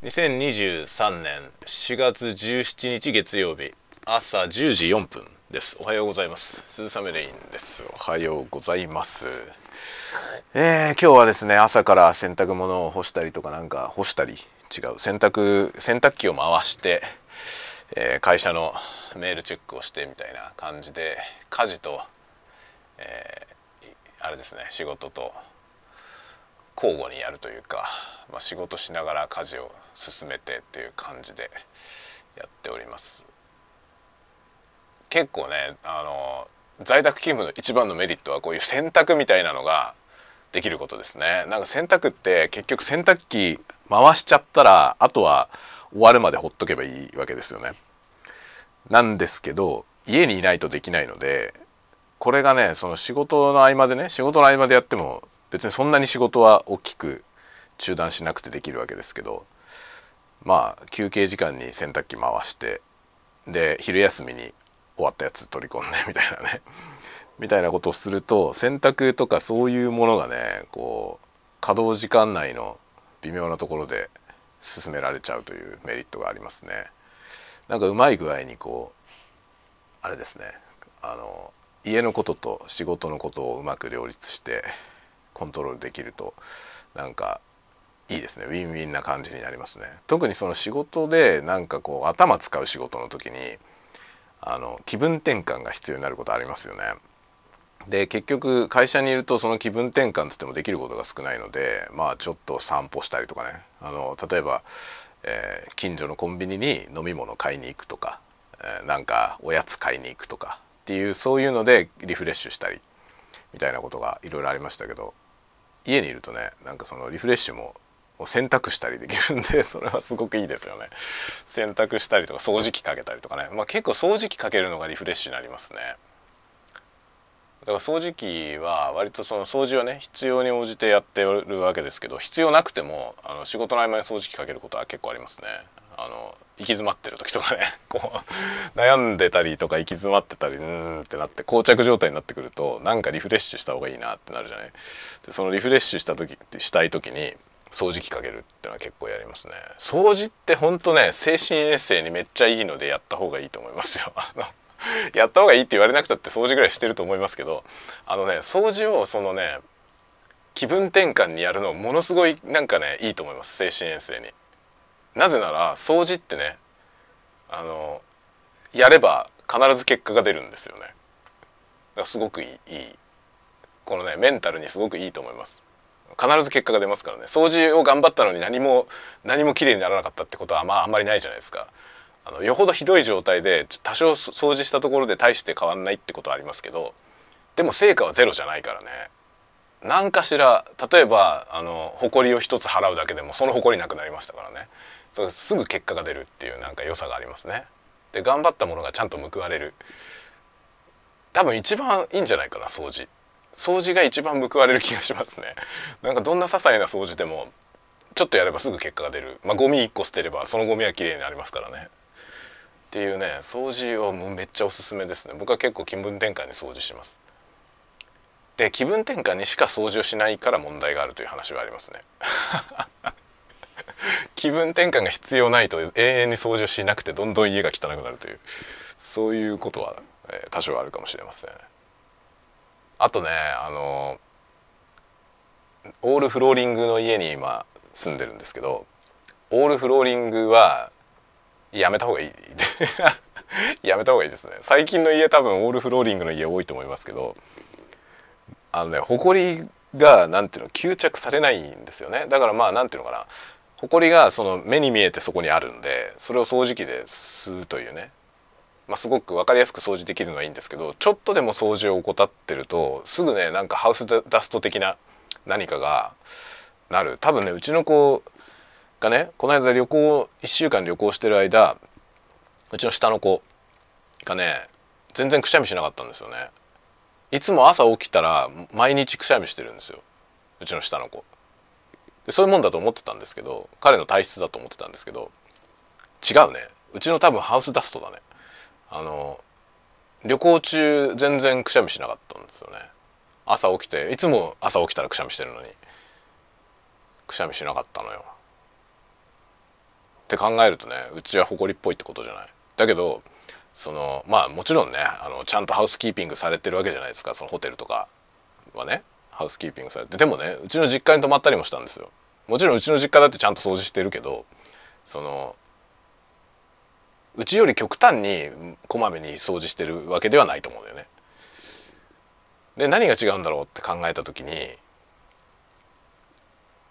2023年4月17日月曜日朝10時4分です。おはようございます。鈴雨レインです。おはようございます。えー、今日はですね朝から洗濯物を干したりとかなんか干したり違う洗濯洗濯機を回して、えー、会社のメールチェックをしてみたいな感じで家事と、えー、あれですね仕事と交互にやるというか、まあ、仕事しながら家事を進めてっていう感じでやっております。結構ねあの在宅勤務の一番のメリットはこういう洗濯みたいなのができることですね。なんか洗濯って結局洗濯機回しちゃったらあとは終わるまでほっとけばいいわけですよね。なんですけど家にいないとできないのでこれがねその仕事の合間でね仕事の合間でやっても別にそんなに仕事は大きく中断しなくてできるわけですけどまあ休憩時間に洗濯機回してで昼休みに終わったやつ取り込んでみたいなねみたいなことをすると洗濯とかそういうものがねこう稼働時間内の微妙なところで進められちゃうというメリットがありますね。なんかうまい具合にこうあれですねあの家のことと仕事のことをうまく両立してコントロールできるとなんかいいですね。ウィンウィンな感じになりますね。特にその仕事でなんかこう頭使う仕事の時にあの気分転換が必要になることありますよね。で結局会社にいるとその気分転換つってもできることが少ないのでまあちょっと散歩したりとかね。あの例えば、えー、近所のコンビニに飲み物買いに行くとか、えー、なんかおやつ買いに行くとかっていうそういうのでリフレッシュしたりみたいなことがいろいろありましたけど家にいるとねなんかそのリフレッシュも洗濯したりできるんで それはすごくいいですよね。洗濯したりとか掃除機かけたりとかね。まあ結構掃除機かけるのがリフレッシュになりますね。だから掃除機は割とその掃除はね必要に応じてやってるわけですけど必要なくてもあの仕事の合間に掃除機かけることは結構ありますね。あの行き詰まってる時とかね。こう悩んでたりとか行き詰まってたりうんってなって膠着状態になってくるとなんかリフレッシュした方がいいなってなるじゃない。でそのリフレッシュした時ってしたい時に掃除機かけるってのは結構やりますね。掃除ってほんとね精神衛生にめっちゃいいのでやった方がいいと思いますよ。やった方がいいって言われなくたって掃除ぐらいしてると思いますけどあのね掃除をそのね気分転換にやるのものすごいなんかねいいと思います。精神衛生に。なぜなら掃除ってねあのやれば必ず結果が出るんですよね。だからすごくいいこのねメンタルにすごくいいと思います。必ず結果が出ますからね。掃除を頑張ったのに何も何もきれいにならなかったってことはまああんまりないじゃないですか。あのよほどひどい状態で多少掃除したところで大して変わんないってことはありますけどでも成果はゼロじゃないからね。何かしら例えばあの埃を一つ払うだけでもその埃なくなりましたからね。それすぐ結果が出るっていうなんか良さがありますね。で頑張ったものがちゃんと報われる。多分一番いいんじゃないかな掃除。掃除が一番報われる気がしますね。なんかどんな些細な掃除でもちょっとやればすぐ結果が出る。まあゴミ1個捨てればそのゴミはきれいになりますからね。っていうね掃除はもうめっちゃおすすめですね。僕は結構気分転換に掃除します。で気分転換にしか掃除をしないから問題があるという話はありますね。気分転換が必要ないと永遠に掃除をしなくてどんどん家が汚くなるというそういうことは、えー、多少あるかもしれません。あとねあのオールフローリングの家に今住んでるんですけどオールフローリングはやめた方がいい。やめた方がいいですね。最近の家多分オールフローリングの家多いと思いますけどあのね埃が何ていうの吸着されないんですよね。だからまあ何ていうのかな。埃がその目に見えてそこにあるんでそれを掃除機で吸うというね、まあ、すごく分かりやすく掃除できるのはいいんですけどちょっとでも掃除を怠ってるとすぐねなんかハウスダスト的な何かがなる。多分ねうちの子がねこの間旅行1週間旅行してる間うちの下の子がね全然くしゃみしなかったんですよね。いつも朝起きたら毎日くしゃみしてるんですよ。うちの下の子。でそういうもんだと思ってたんですけど彼の体質だと思ってたんですけど違うね。うちの多分ハウスダストだね。あの旅行中全然くしゃみしなかったんですよね。朝起きていつも朝起きたらくしゃみしてるのにくしゃみしなかったのよ。って考えるとねうちは埃っぽいってことじゃない。だけどそのまあもちろんねあのちゃんとハウスキーピングされてるわけじゃないですかそのホテルとかはね。ハウスキーピングされてでもねうちの実家に泊まったりもしたんですよもちろんうちの実家だってちゃんと掃除してるけどそのうちより極端にこまめに掃除してるわけではないと思うんだよね。で何が違うんだろうって考えた時に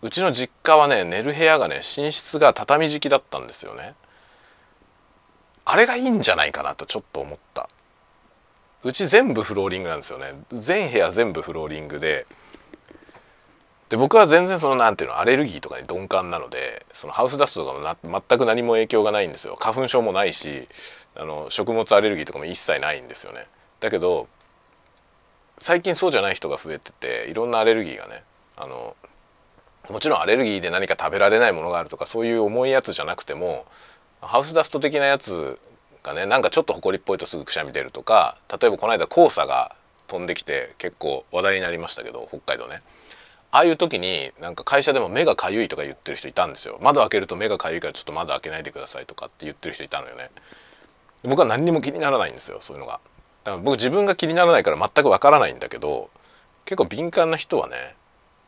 うちの実家はね寝る部屋がね寝室が畳敷きだったんですよね。あれがいいんじゃないかなとちょっと思ったうち全部フローリングなんですよね。全部屋全部フローリングで。で僕は全然その何ていうのアレルギーとかに鈍感なのでそのハウスダストとかも全く何も影響がないんですよ。花粉症もないしあの食物アレルギーとかも一切ないんですよね。だけど最近そうじゃない人が増えてていろんなアレルギーがねあのもちろんアレルギーで何か食べられないものがあるとかそういう重いやつじゃなくてもハウスダスト的なやつがねなんかちょっと埃っぽいとすぐくしゃみ出るとか例えばこの間黄砂が飛んできて結構話題になりましたけど北海道ね。ああいう時になんか会社でも目がかゆいとか言ってる人いたんですよ。窓開けると目がかゆいからちょっと窓開けないでくださいとかって言ってる人いたのよね。僕は何にも気にならないんですよそういうのが。だから僕自分が気にならないから全くわからないんだけど結構敏感な人はね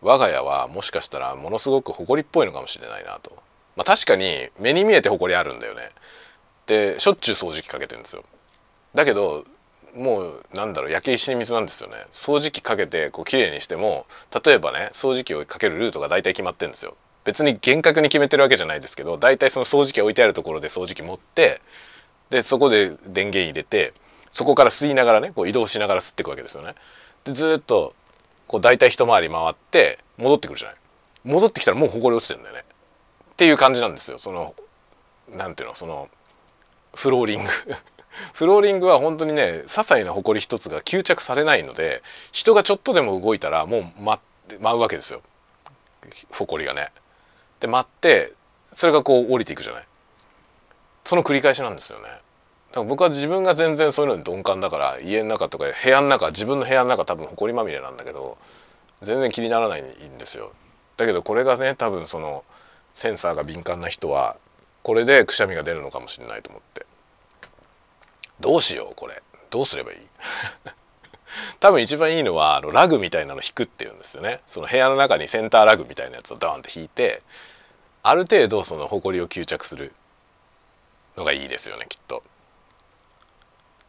我が家はもしかしたらものすごく埃っぽいのかもしれないなと。まあ確かに目に見えて埃あるんだよね。でしょっちゅう掃除機かけてるんですよ。だけどもうなんだろう焼け石に水なんですよね。掃除機かけてこう綺麗にしても例えばね掃除機をかけるルートが大体決まってるんですよ。別に厳格に決めてるわけじゃないですけど大体その掃除機置いてあるところで掃除機持ってでそこで電源入れてそこから吸いながらねこう移動しながら吸っていくわけですよね。でずっとこう大体一回り回って戻ってくるじゃない。戻ってきたらもう埃落ちてるんだよね。っていう感じなんですよ。そのなんていうのそのフローリング フローリングは本当にね些細な埃一つが吸着されないので人がちょっとでも動いたらもう舞舞うわけですよ埃がね。で舞ってそれがこう降りていくじゃないその繰り返しなんですよね。だから僕は自分が全然そういうのに鈍感だから家の中とか部屋の中自分の部屋の中多分埃まみれなんだけど全然気にならないんですよ。だけどこれがね多分そのセンサーが敏感な人はこれでくしゃみが出るのかもしれないと思って。どうしようこれ。どうすればいい？多分一番いいのはあのラグみたいなの引くっていうんですよね。その部屋の中にセンターラグみたいなやつをドーンって引いてある程度その埃を吸着するのがいいですよねきっと。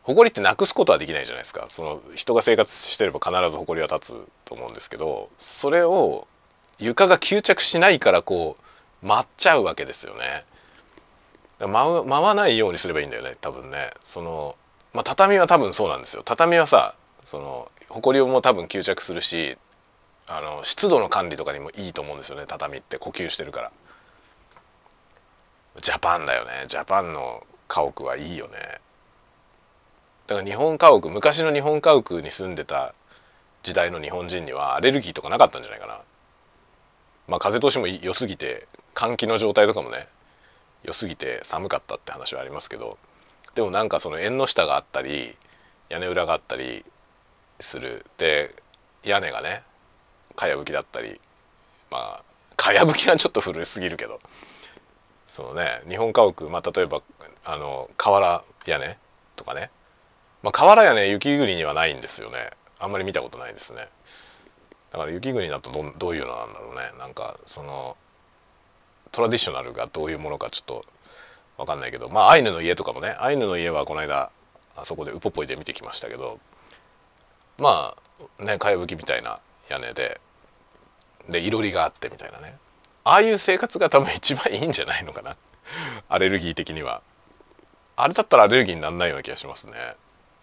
埃ってなくすことはできないじゃないですか。その人が生活してれば必ず埃は立つと思うんですけどそれを床が吸着しないからこう舞っちゃうわけですよね。舞舞わないようにすればいいんだよね多分ね。その、まあ、畳は多分そうなんですよ。畳はさその埃も多分吸着するしあの湿度の管理とかにもいいと思うんですよね畳って。呼吸してるから。ジャパンだよね。ジャパンの家屋はいいよね。だから日本家屋昔の日本家屋に住んでた時代の日本人にはアレルギーとかなかったんじゃないかな。まあ風通しも良すぎて換気の状態とかもね良すぎて寒かったって話はありますけどでもなんかその縁の下があったり屋根裏があったりする。で屋根がねかやぶきだったりまあかやぶきはちょっと古すぎるけどそのね日本家屋、まあ、例えばあの瓦屋根とかね、まあ、瓦屋根雪国にはないんですよね。あんまり見たことないですね。だから雪国だとどどういうのなんだろうね。なんかそのトラディショナルがどういうものかちょっと分かんないけど。まあアイヌの家とかもね。アイヌの家はこの間あそこでウポポイで見てきましたけど。まあねかやぶきみたいな屋根で。でいろりがあってみたいなね。ああいう生活が多分一番いいんじゃないのかな。アレルギー的には。あれだったらアレルギーにならないような気がしますね。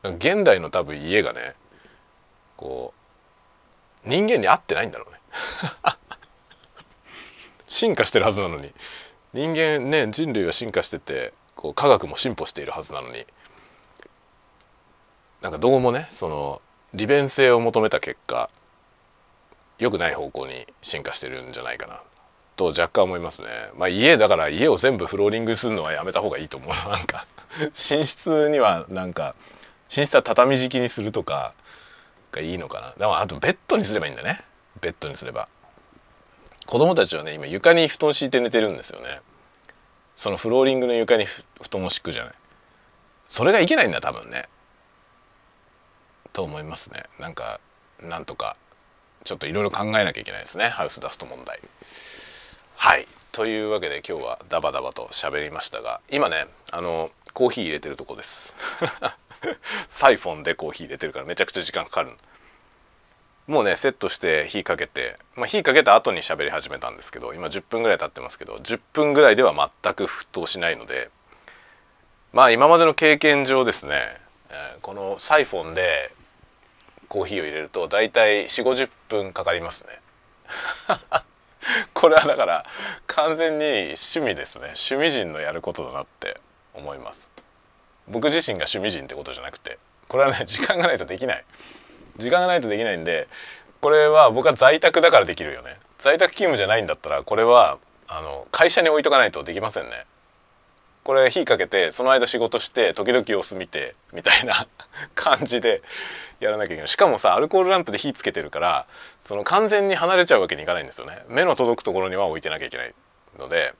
現代の多分家がねこう人間に合ってないんだろうね。進化してるはずなのに人間ね人類は進化しててこう科学も進歩しているはずなのになんかどうもねその利便性を求めた結果良くない方向に進化してるんじゃないかなと若干思いますね。まあ家だから家を全部フローリングするのはやめた方がいいと思うな んか寝室にはなんか寝室は畳敷きにするとかがいいのかな。だからあとベッドにすればいいんだね。ベッドにすれば。子供たちはね今床に布団敷いて寝てるんですよね。そのフローリングの床に布団を敷くじゃない。それがいけないんだ多分ね。と思いますね。なんかなんとかちょっといろいろ考えなきゃいけないですね。ハウスダスト問題。はい。というわけで今日はダバダバと喋りましたが今ねあのコーヒー入れてるとこです。サイフォンでコーヒー入れてるからめちゃくちゃ時間かかるもうねセットして火かけて、まあ、火かけた後に喋り始めたんですけど今10分ぐらい経ってますけど10分ぐらいでは全く沸騰しないのでまあ今までの経験上ですね、このサイフォンでコーヒーを入れると大体4 5 0分かかりますね。これはだから完全に趣味ですね。趣味人のやることだなって思います。僕自身が趣味人ってことじゃなくてこれはね時間がないとできない。時間がないとできないんでこれは僕は在宅だからできるよね。在宅勤務じゃないんだったらこれはあの会社に置いとかないとできませんね。これ火かけてその間仕事して時々様子見てみたいな 感じでやらなきゃいけない。しかもさアルコールランプで火つけてるからその完全に離れちゃうわけにいかないんですよね。目の届くところには置いてなきゃいけないので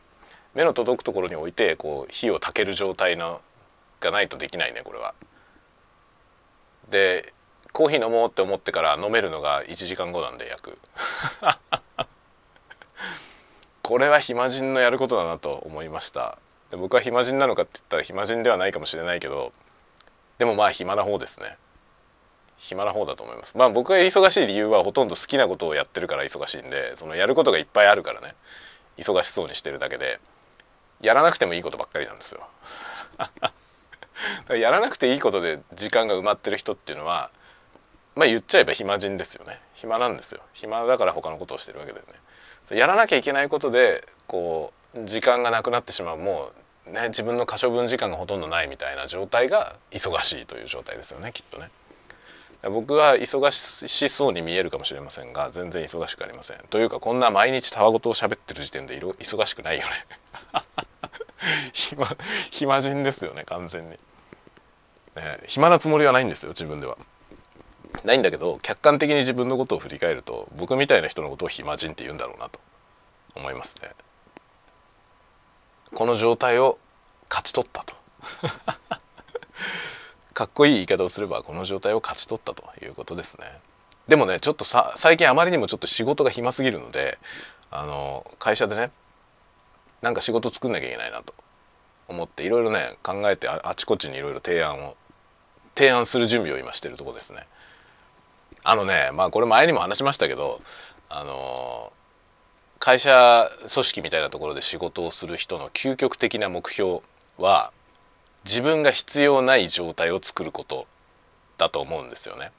目の届くところに置いてこう火を焚ける状態のがないとできないねこれは。でコーヒー飲もうって思ってから飲めるのが1時間後なんで約。これは暇人のやることだなと思いました。で僕は暇人なのかって言ったら暇人ではないかもしれないけどでもまあ暇な方ですね。暇な方だと思います。まあ僕が忙しい理由はほとんど好きなことをやってるから忙しいんでそのやることがいっぱいあるからね。忙しそうにしてるだけで。やらなくてもいいことばっかりなんですよ。やらなくていいことで時間が埋まってる人っていうのはまあ言っちゃえば暇人ですよね。暇なんですよ。暇だから他のことをしてるわけだよね。やらなきゃいけないことでこう時間がなくなってしまう。もうね自分の可処分時間がほとんどないみたいな状態が忙しいという状態ですよねきっとね。僕は忙しそうに見えるかもしれませんが全然忙しくありません。というかこんな毎日たわごとを喋ってる時点で忙しくないよね。暇暇人ですよね完全に、ね、暇なつもりはないんですよ自分では。ないんだけど客観的に自分のことを振り返ると僕みたいな人のことを暇人って言うんだろうなと思いますね。この状態を勝ち取ったと。かっこいい言い方をすればこの状態を勝ち取ったということですね。でもねちょっとさ最近あまりにもちょっと仕事が暇すぎるのであの会社でねなんか仕事作んなきゃいけないなと思っていろいろね考えてあちこちにいろいろ提案を提案する準備を今してるとこですね。あのねまあこれ前にも話しましたけどあの会社組織みたいなところで仕事をする人の究極的な目標は自分が必要ない状態を作ることだと思うんですよね。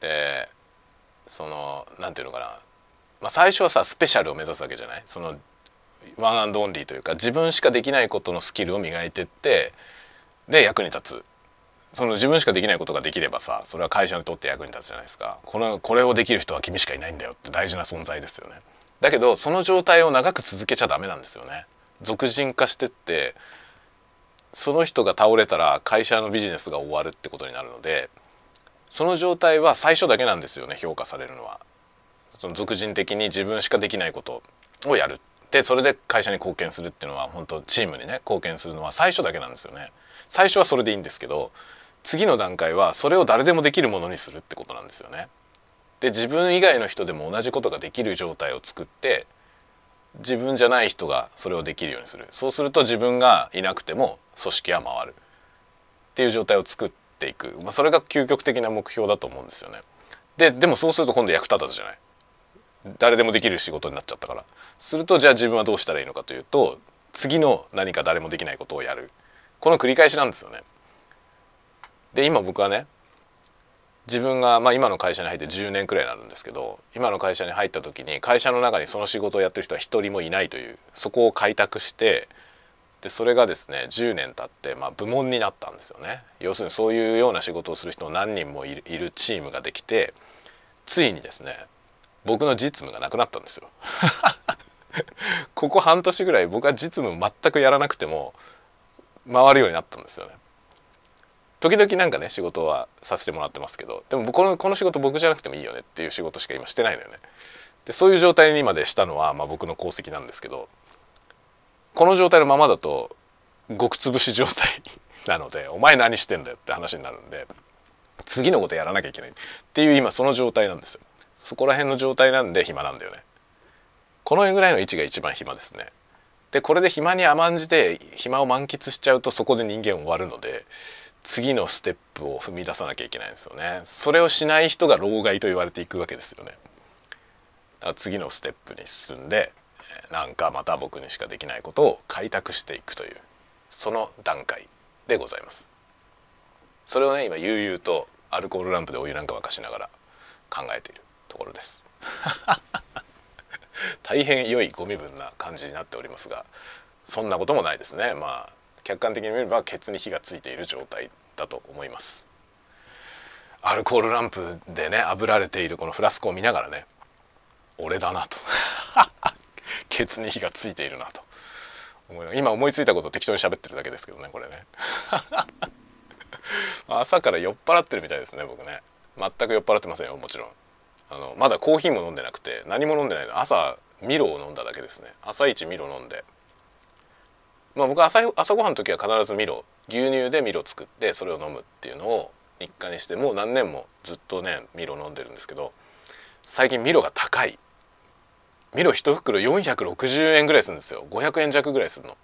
でその何て言うのかな、まあ、最初はさスペシャルを目指すわけじゃない？そのワンアンドオンリーというか自分しかできないことのスキルを磨いてってで役に立つ。その自分しかできないことができればさそれは会社にとって役に立つじゃないですか。このこれをできる人は君しかいないんだよって大事な存在ですよね。だけどその状態を長く続けちゃダメなんですよね。俗人化してってその人が倒れたら会社のビジネスが終わるってことになるのでその状態は最初だけなんですよね評価されるのは。その俗人的に自分しかできないことをやるでそれで会社に貢献するっていうのは本当チームにね貢献するのは最初だけなんですよね。最初はそれでいいんですけど次の段階はそれを誰でもできるものにするってことなんですよね。で自分以外の人でも同じことができる状態を作って自分じゃない人がそれをできるようにするそうすると自分がいなくても組織は回るっていう状態を作っていく、まあ、それが究極的な目標だと思うんですよね。ででもそうすると今度役立たずじゃない誰でもできる仕事になっちゃったからするとじゃあ自分はどうしたらいいのかというと次の何か誰もできないことをやるこの繰り返しなんですよね。で今僕はね自分が、まあ、今の会社に入って10年くらいになるんですけど今の会社に入った時に会社の中にその仕事をやってる人は一人もいないというそこを開拓してでそれがですね10年経って、まあ、部門になったんですよね。要するにそういうような仕事をする人何人もいるチームができてついにですね僕の実務がなくなったんですよ。ここ半年ぐらい僕は実務全くやらなくても回るようになったんですよね。時々なんかね仕事はさせてもらってますけどでもこのこの仕事僕じゃなくてもいいよねっていう仕事しか今してないのよね。でそういう状態にまでしたのは、まあ、僕の功績なんですけどこの状態のままだと極潰し状態なのでお前何してんだよって話になるんで次のことやらなきゃいけないっていう今その状態なんですよ。そこら辺の状態なんで暇なんだよね。このぐらいの位置が一番暇ですね。でこれで暇に甘んじて暇を満喫しちゃうとそこで人間終わるので次のステップを踏み出さなきゃいけないんですよね。それをしない人が老害と言われていくわけですよね。だから次のステップに進んでなんかまた僕にしかできないことを開拓していくというその段階でございます。それをね今悠々とアルコールランプでお湯なんか沸かしながら考えているところです。大変良いご身分な感じになっておりますがそんなこともないですね。まあ客観的に見ればケツに火がついている状態だと思います。アルコールランプでね炙られているこのフラスコを見ながらね俺だなと。ケツに火がついているなと。今思いついたことを適当に喋ってるだけですけどねこれね。朝から酔っ払ってるみたいですね僕ね。全く酔っ払ってませんよもちろん。あのまだコーヒーも飲んでなくて何も飲んでないの。朝ミロを飲んだだけですね。朝一ミロ飲んで。まあ僕朝朝ごはんの時は必ずミロ牛乳でミロ作ってそれを飲むっていうのを日課にしてもう何年もずっとねミロ飲んでるんですけど最近ミロが高い。ミロ1袋460円ぐらいするんですよ。500円弱ぐらいするの。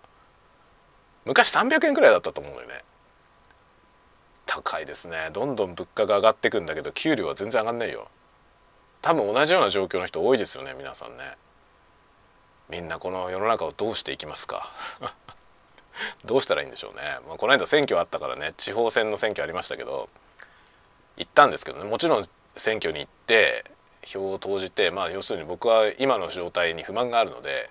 昔300円ぐらいだったと思うのよね。高いですね。どんどん物価が上がってくんだけど給料は全然上がんないよ。多分同じような状況の人多いですよね皆さんね。みんなこの世の中をどうしていきますか。どうしたらいいんでしょうね、まあ、この間選挙あったからね地方選の選挙ありましたけど行ったんですけどね。もちろん選挙に行って票を投じてまあ要するに僕は今の状態に不満があるので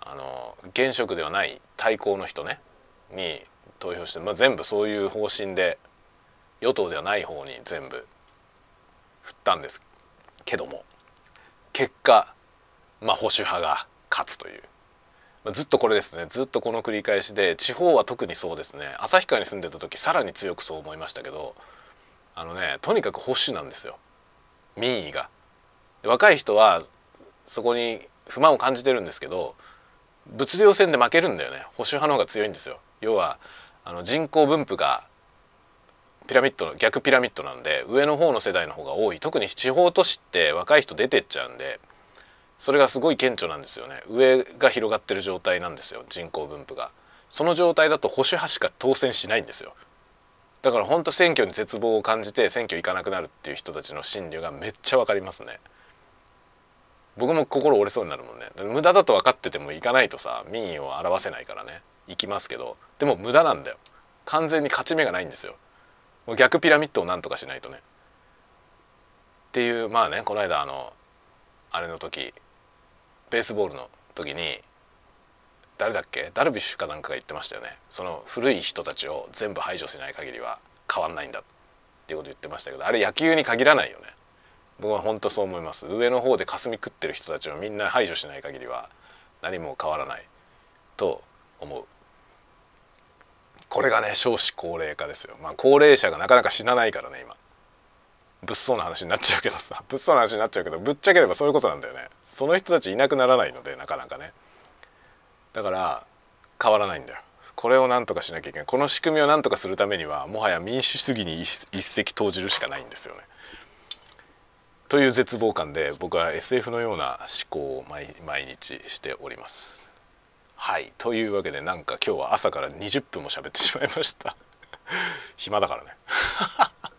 あの現職ではない対抗の人ねに投票して、まあ、全部そういう方針で与党ではない方に全部振ったんですけども結果まあ保守派が勝つという。ずっとこれですね。ずっとこの繰り返しで地方は特にそうですね。旭川に住んでた時さらに強くそう思いましたけどあのねとにかく保守なんですよ。民意が。若い人はそこに不満を感じてるんですけど物量戦で負けるんだよね。保守派の方が強いんですよ。要はあの人口分布がピラミッドの逆ピラミッドなんで上の方の世代の方が多い。特に地方都市って若い人出てっちゃうんでそれがすごい顕著なんですよね。上が広がってる状態なんですよ人口分布が。その状態だと保守派しか当選しないんですよ。だから本当選挙に絶望を感じて選挙行かなくなるっていう人たちの心理がめっちゃわかりますね。僕も心折れそうになるもんね。無駄だと分かってても行かないとさ民意を表せないからね。行きますけど。でも無駄なんだよ。完全に勝ち目がないんですよ。もう逆ピラミッドをなんとかしないとね。っていうまあねこの間あのあれの時ベースボールの時に誰だっけ？ダルビッシュかなんかが言ってましたよね。その古い人たちを全部排除しない限りは変わんないんだっていうこと言ってましたけどあれ野球に限らないよね。僕は本当そう思います。上の方で霞食ってる人たちをみんな排除しない限りは何も変わらないと思う。これがね少子高齢化ですよ。まあ高齢者がなかなか死なないからね今。物騒な話になっちゃうけどさ。物騒な話になっちゃうけどぶっちゃければそういうことなんだよね。その人たちいなくならないのでなかなかね。だから変わらないんだよ。これを何とかしなきゃいけない。この仕組みを何とかするためにはもはや民主主義に一石投じるしかないんですよね。という絶望感で僕は SF のような思考を毎日しております。はい。というわけでなんか今日は朝から20分も喋ってしまいました。暇だからね。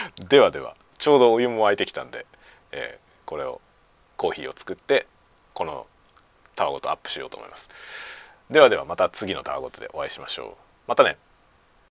ではではちょうどお湯も沸いてきたんで、えー、これをコーヒーを作ってこのタワごとアップしようと思います。ではではまた次のタワごとでお会いしましょう。またね。